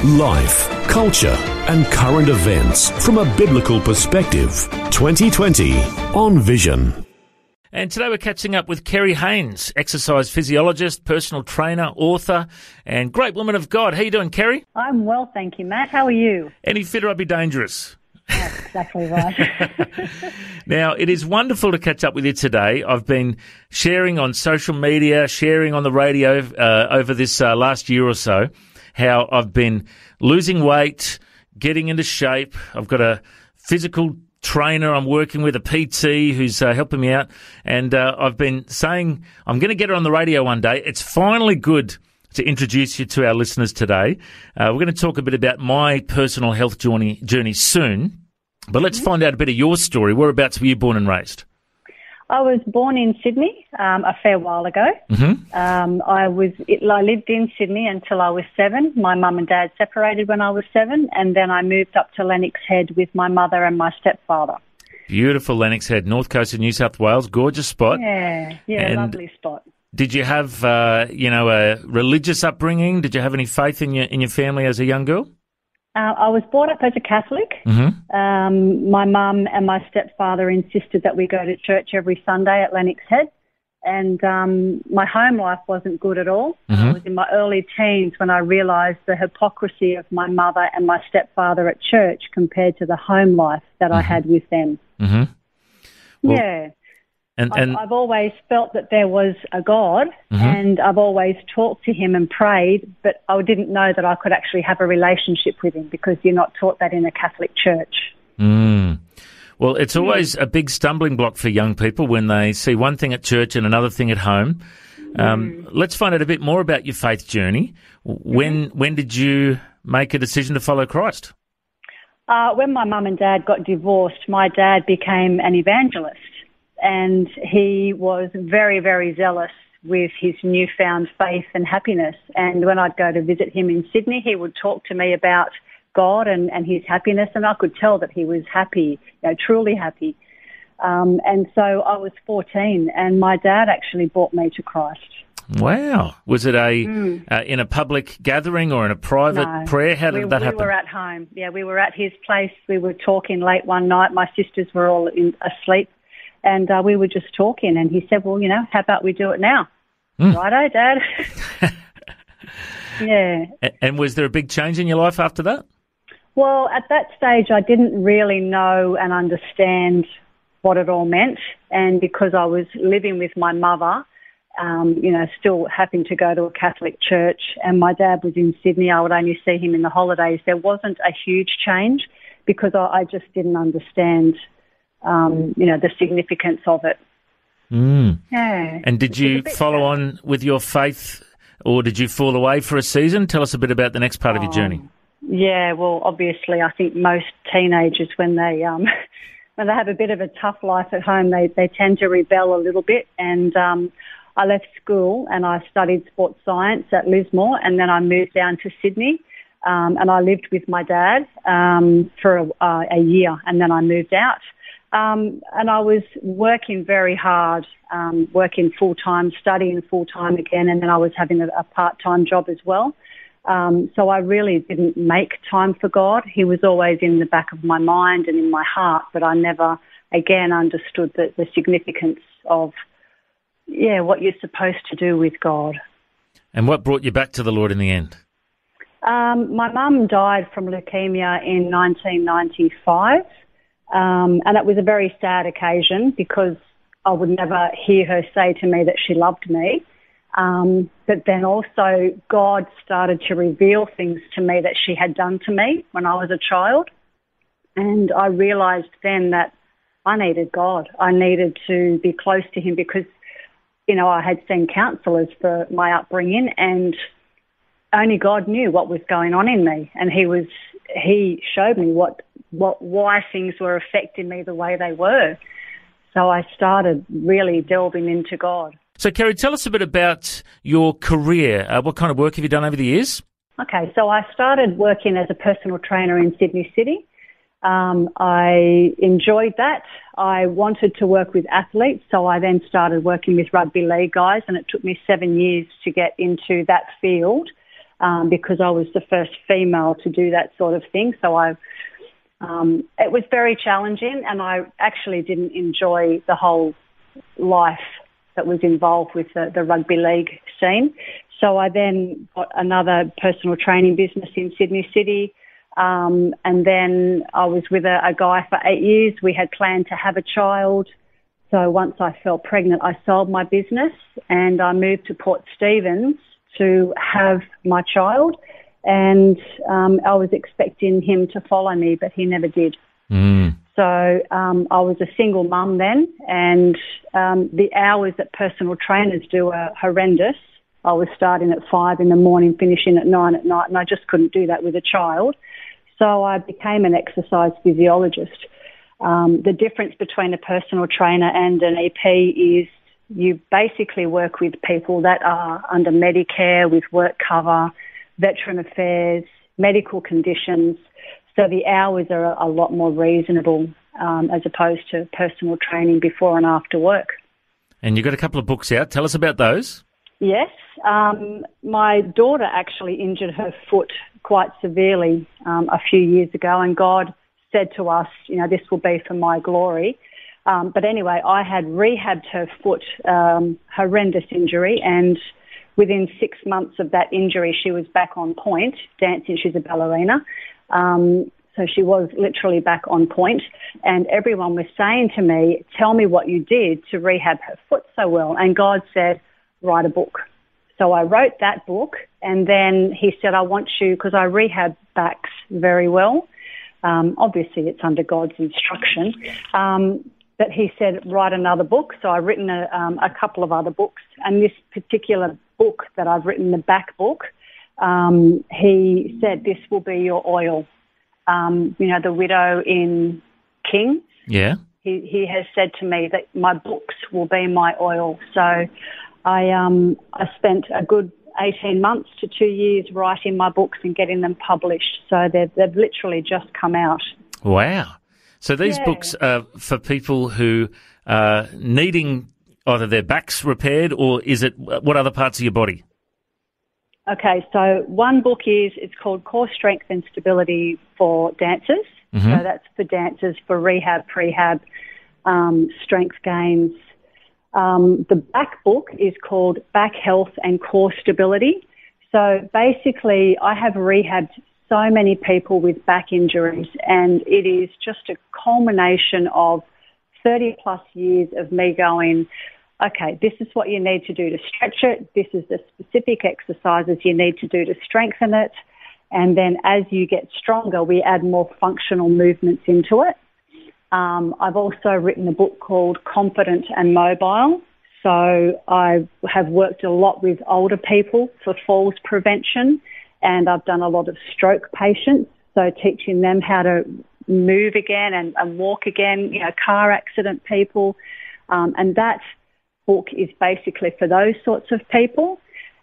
Life, culture, and current events from a biblical perspective. 2020 on Vision. And today we're catching up with Kerry Haynes, exercise physiologist, personal trainer, author, and great woman of God. How you doing, Kerry? I'm well, thank you, Matt. How are you? Any fitter, I'd be dangerous. That's exactly right. Now, it is wonderful to catch up with you today. I've been sharing on social media, sharing on the radio uh, over this uh, last year or so, how I've been losing weight, getting into shape. I've got a physical trainer I'm working with, a PT who's uh, helping me out. And uh, I've been saying I'm going to get her on the radio one day. It's finally good to introduce you to our listeners today. Uh, we're going to talk a bit about my personal health journey, journey soon. But let's find out a bit of your story. Whereabouts were you born and raised? I was born in Sydney um, a fair while ago. Mm-hmm. Um, I was I lived in Sydney until I was seven. My mum and dad separated when I was seven, and then I moved up to Lennox Head with my mother and my stepfather. Beautiful Lennox Head, north coast of New South Wales. Gorgeous spot. Yeah, yeah, And- lovely spot. Did you have, uh, you know, a religious upbringing? Did you have any faith in your in your family as a young girl? Uh, I was brought up as a Catholic. Mm-hmm. Um, my mum and my stepfather insisted that we go to church every Sunday at Lennox Head. And um, my home life wasn't good at all. Mhm. I was in my early teens when I realised the hypocrisy of my mother and my stepfather at church compared to the home life that I had with them. Mm-hmm. Well, yeah. And I've, I've always felt that there was a God, Mhm. and I've always talked to Him and prayed, but I didn't know that I could actually have a relationship with Him because you're not taught that in a Catholic church. Mm. Well, it's always a big stumbling block for young people when they see one thing at church and another thing at home. Um, Let's find out a bit more about your faith journey. When when did you make a decision to follow Christ? Uh, when my mum and dad got divorced, my dad became an evangelist, and he was very, very zealous with his newfound faith and happiness. And when I'd go to visit him in Sydney, he would talk to me about God and, and his happiness, and I could tell that he was happy, you know, truly happy. Um, and so I was 14, and my dad actually brought me to Christ. Wow, was it a uh, in a public gathering or in a private No. prayer? How did we, that we happen? were at home. Yeah, we were at his place. We were talking late one night. My sisters were all in, asleep, and uh, we were just talking. And he said, "Well, you know, how about we do it now?" Hmm. Righto, Dad. yeah. And was there a big change in your life after that? Well, at that stage, I didn't really know and understand what it all meant. And because I was living with my mother, um, you know, still having to go to a Catholic church, and my dad was in Sydney, I would only see him in the holidays. There wasn't a huge change because I, I just didn't understand, um, you know, the significance of it. Mm. Yeah. And did It was a you follow on with your faith, or did you fall away for a season? Tell us a bit about the next part of your journey. Yeah, well, obviously, I think most teenagers, when they um, when they have a bit of a tough life at home, they they tend to rebel a little bit. And um, I left school and I studied sports science at Lismore, and then I moved down to Sydney. Um, and I lived with my dad um, for a, uh, a year, and then I moved out. Um, and I was working very hard, um, working full time, studying full time again, and then I was having a, a part time job as well. Um, so I really didn't make time for God. He was always in the back of my mind and in my heart, but I never again understood the, the significance of, yeah, what you're supposed to do with God. And what brought you back to the Lord in the end? Um, my mum died from leukemia in 1995, um, and it was a very sad occasion because I would never hear her say to me that she loved me. Um, but then also God started to reveal things to me that she had done to me when I was a child. And I realized then that I needed God. I needed to be close to him because, you know, I had seen counselors for my upbringing and only God knew what was going on in me. And he was, he showed me what what, why things were affecting me the way they were. So I started really delving into God. So, Kerry, tell us a bit about your career. Uh, what kind of work have you done over the years? Okay, so I started working as a personal trainer in Sydney City. Um, I enjoyed that. I wanted to work with athletes, so I then started working with rugby league guys, and it took me seven years to get into that field um, because I was the first female to do that sort of thing. So I, um, it was very challenging, and I actually didn't enjoy the whole life that was involved with the, the rugby league scene. So I then got another personal training business in Sydney City. Um, and then I was with a, a guy for eight years. We had planned to have a child. So once I fell pregnant, I sold my business and I moved to Port Stephens to have my child. And um, I was expecting him to follow me, but he never did. Mm. So um, I was a single mum then, and um, the hours that personal trainers do are horrendous. I was starting at five in the morning, finishing at nine at night, and I just couldn't do that with a child. So I became an exercise physiologist. Um, the difference between a personal trainer and an EP is you basically work with people that are under Medicare with work cover, veteran affairs, medical conditions. So the hours are a lot more reasonable um, as opposed to personal training before and after work. And you've got a couple of books out. Tell us about those. Yes. Um, my daughter actually injured her foot quite severely um, a few years ago, and God said to us, you know, this will be for my glory. Um, but anyway, I had rehabbed her foot, um, horrendous injury, and within six months of that injury, she was back on point, dancing. She's a ballerina. Um, so she was literally back on point. point, and everyone was saying to me, "Tell me what you did to rehab her foot so well." And God said, "Write a book." So I wrote that book, and then He said, "I want you because I rehab backs very well. Um, obviously, it's under God's instruction." Um, but he said, write another book. So I've written a, um, a, couple of other books. And this particular book that I've written, the back book, um, he said, this will be your oil. Um, you know, the widow in King. Yeah. He, he has said to me that my books will be my oil. So I, um, I spent a good 18 months to two years writing my books and getting them published. So they've, they've literally just come out. Wow. So these Yeah. books are for people who are needing either their backs repaired or is it what other parts of your body? Okay, so one book is it's called Core Strength and Stability for Dancers. Mhm. So that's for dancers for rehab, prehab, um, strength gains. Um, the back book is called Back Health and Core Stability. So basically, I have rehabbed so many people with back injuries, and it is just a culmination of 30 plus years of me going, okay, this is what you need to do to stretch it. This is the specific exercises you need to do to strengthen it. And then as you get stronger, we add more functional movements into it. Um, I've also written a book called Confident and Mobile. So I have worked a lot with older people for falls prevention and I've done a lot of stroke patients. So teaching them how to move again and, and walk again, you know, car accident people. Um, and that book is basically for those sorts of people.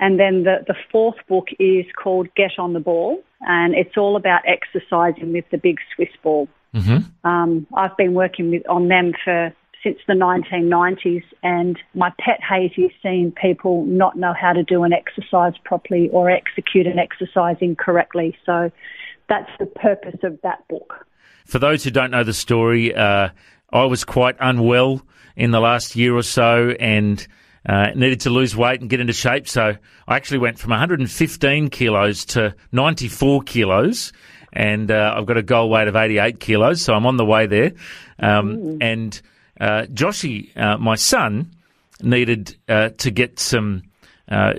And then the, the fourth book is called Get on the Ball, and it's all about exercising with the big Swiss ball. Mm-hmm. Um, I've been working with, on them for since the 1990s, and my pet hate is seeing people not know how to do an exercise properly or execute an exercise incorrectly. So that's the purpose of that book. For those who don't know the story, uh, I was quite unwell in the last year or so and uh, needed to lose weight and get into shape. So I actually went from 115 kilos to 94 kilos. And uh, I've got a goal weight of 88 kilos, so I'm on the way there. Um, and uh, Joshy, uh, my son, needed uh, to get some uh,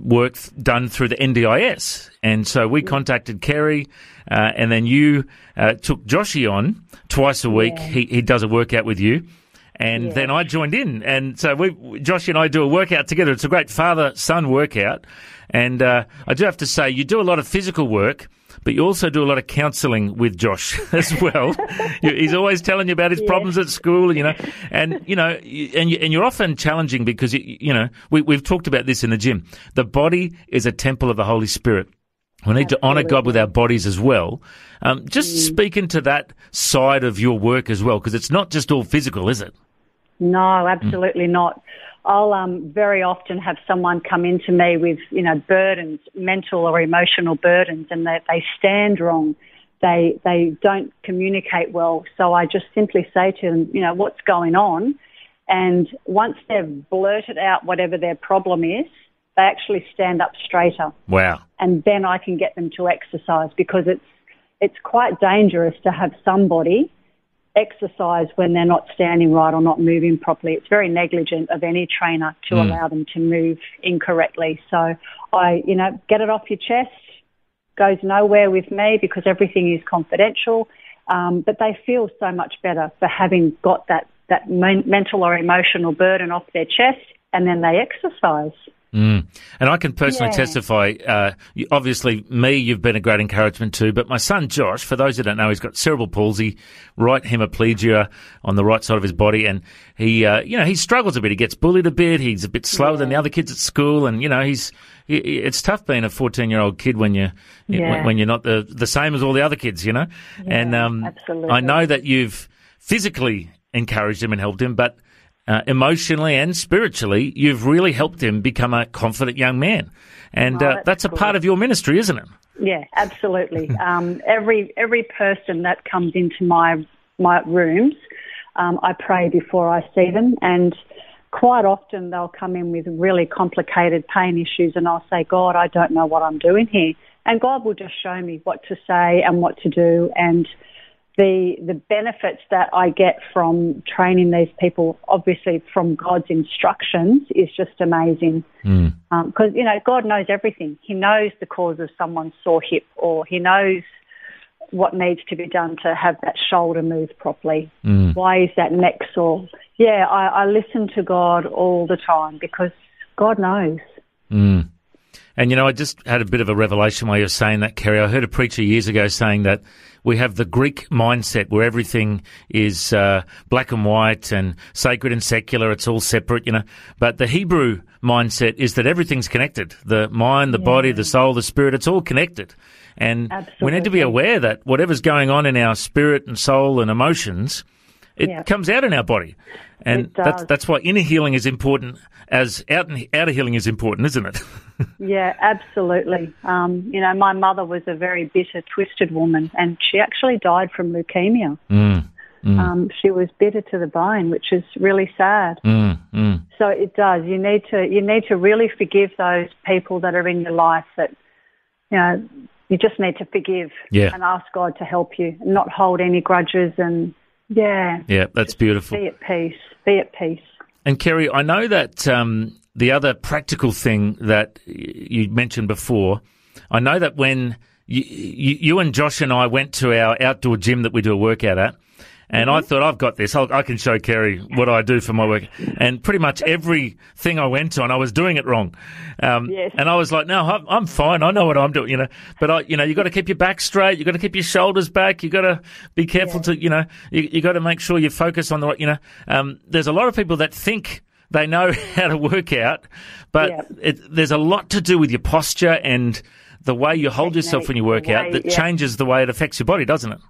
work done through the NDIS. And so we contacted Kerry, uh, and then you uh, took Joshy on twice a week. He, he does a workout with you. And Yeah. then I joined in. And so we, Joshy and I do a workout together. It's a great father son workout. And uh, I do have to say, you do a lot of physical work, but you also do a lot of counselling with Josh as well. He's always telling you about his problems at school, you know, and you know, and you, and you're often challenging because you know we, we've talked about this in the gym. The body is a temple of the Holy Spirit. We need Absolutely. to honour God with our bodies as well. Um, just mm. speak into that side of your work as well, because it's not just all physical, is it? No, absolutely mm. not. I'll um, very often have someone come into me with, you know, burdens, mental or emotional burdens, and they, they stand wrong. They they don't communicate well. So I just simply say to them, you know, what's going on? And once they've blurted out whatever their problem is, they actually stand up straighter. Wow. And then I can get them to exercise because it's it's quite dangerous to have somebody exercise when they're not standing right or not moving properly. It's very negligent of any trainer to mm. allow them to move incorrectly. So I, you know, get it off your chest, goes nowhere with me because everything is confidential. Um, but they feel so much better for having got that, that men- mental or emotional burden off their chest and then they exercise. Mm. And I can personally yeah. testify. Uh, obviously, me, you've been a great encouragement too. But my son Josh, for those who don't know, he's got cerebral palsy, right hemiplegia on the right side of his body, and he, uh, you know, he struggles a bit. He gets bullied a bit. He's a bit slower yeah. than the other kids at school, and you know, he's. It's tough being a 14 year old kid when you yeah. when you're not the the same as all the other kids, you know. and um, absolutely. I know that you've physically encouraged him and helped him, but uh, emotionally and spiritually, you've really helped him become a confident young man. And oh, uh, that's, that's, a part of your ministry, isn't it? Yeah, absolutely. um, every every person that comes into my my rooms, um, I pray before I see them, and quite often they'll come in with really complicated pain issues, and I'll say, God, I don't know what I'm doing here, and God will just show me what to say and what to do, and the the benefits that I get from training these people, obviously from God's instructions, is just amazing. Because mm. um, you know God knows everything. He knows the cause of someone's sore hip, or He knows what needs to be done to have that shoulder move properly. Mm. Why is that neck sore? Yeah, I, I, listen to God all the time because God knows. Mm. And you know, I just had a bit of a revelation while you were saying that, Kerry. I heard a preacher years ago saying that we have the Greek mindset where everything is uh, black and white and sacred and secular. It's all separate, you know. But the Hebrew mindset is that everything's connected. The mind, the yeah. body, the soul, the spirit, it's all connected. And Absolutely. we need to be aware that whatever's going on in our spirit and soul and emotions, it yeah. comes out in our body. And that's, that's why inner healing is important as out, outer healing is important, isn't it? yeah, absolutely. Um, you know, my mother was a very bitter, twisted woman, and she actually died from leukemia. Mm, mm. Um, she was bitter to the bone, which is really sad. Mm, mm, so it does. You need to you need to really forgive those people that are in your life that you know you just need to forgive yeah. and ask God to help you, not hold any grudges and yeah. Yeah, that's beautiful. Be at peace. Be at peace. And Kerry, I know that um, the other practical thing that you mentioned before, I know that when you, you, you, and Josh and I went to our outdoor gym that we do a workout at, and mm-hmm. I thought, I've got this. I'll, i can show Kerry what I do for my work. And pretty much everything I went on, I was doing it wrong. Um, yes. And I was like, no, I'm, I'm, fine. I know what I'm doing, you know. But I, you know, you've got to keep your back straight. You've got to keep your shoulders back. You've got to be careful yeah. to, you know, you, you got to make sure you focus on the, right, you know, um, there's a lot of people that think they know how to work out, but yeah. it, there's a lot to do with your posture and the way you hold yourself when you work out that yeah. changes the way it affects your body, doesn't it?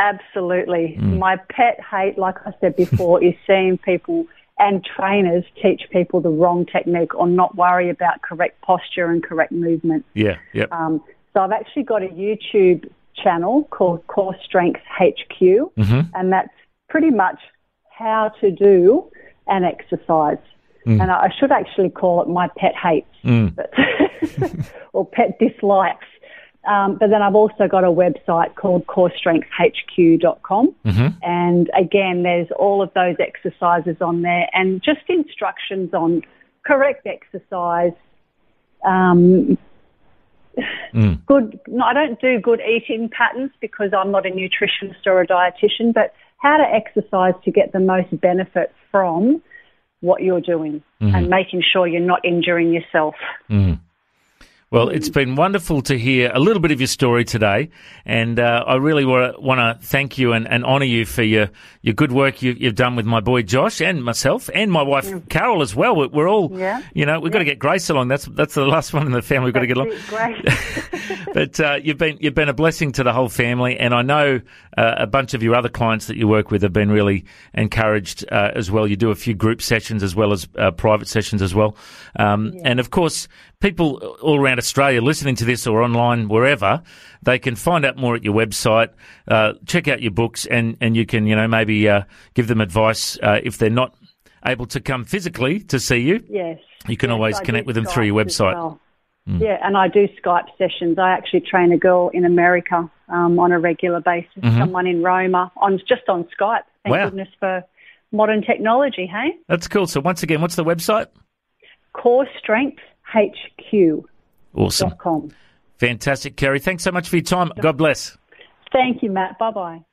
Absolutely. Mm. My pet hate, like I said before, is seeing people and trainers teach people the wrong technique or not worry about correct posture and correct movement. Yeah, yeah. Um, so I've actually got a YouTube channel called Core Strength HQ, mm-hmm. and that's pretty much how to do an exercise. Mm. And I should actually call it my pet hates mm. but or pet dislikes. Um, but then I've also got a website called corestrengthhq.com. Mm-hmm. And again, there's all of those exercises on there and just instructions on correct exercise. Um, mm. Good. No, I don't do good eating patterns because I'm not a nutritionist or a dietitian, but how to exercise to get the most benefit from what you're doing mm-hmm. and making sure you're not injuring yourself. Mm. Well, it's been wonderful to hear a little bit of your story today, and uh, I really want to thank you and, and honour you for your, your good work you, have done with my boy Josh and myself and my wife Carol as well. We're, we're all, yeah. you know, we've yeah. got to get Grace along. That's that's the last one in the family. We've got to get along. But uh, you've been you've been a blessing to the whole family, and I know uh, a bunch of your other clients that you work with have been really encouraged uh, as well. You do a few group sessions as well as uh, private sessions as well, um, yeah. and of course people all around Australia listening to this or online, wherever, they can find out more at your website, uh, check out your books, and, and you can, you know, maybe uh, give them advice uh, if they're not able to come physically to see you. Yes. You can yes, always I connect with them through your website. Well. Mm. Yeah, and I do Skype sessions. I actually train a girl in America um, on a regular basis, mm-hmm. someone in Roma, on just on Skype. Thank wow. goodness for modern technology, hey? That's cool. So once again, what's the website? Core Strength. Awesome. Com. Fantastic, Kerry. Thanks so much for your time. God bless. Thank you, Matt. Bye bye.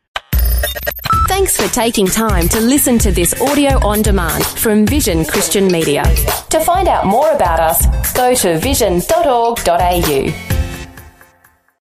Thanks for taking time to listen to this audio on demand from Vision Christian Media. To find out more about us, go to vision.org.au.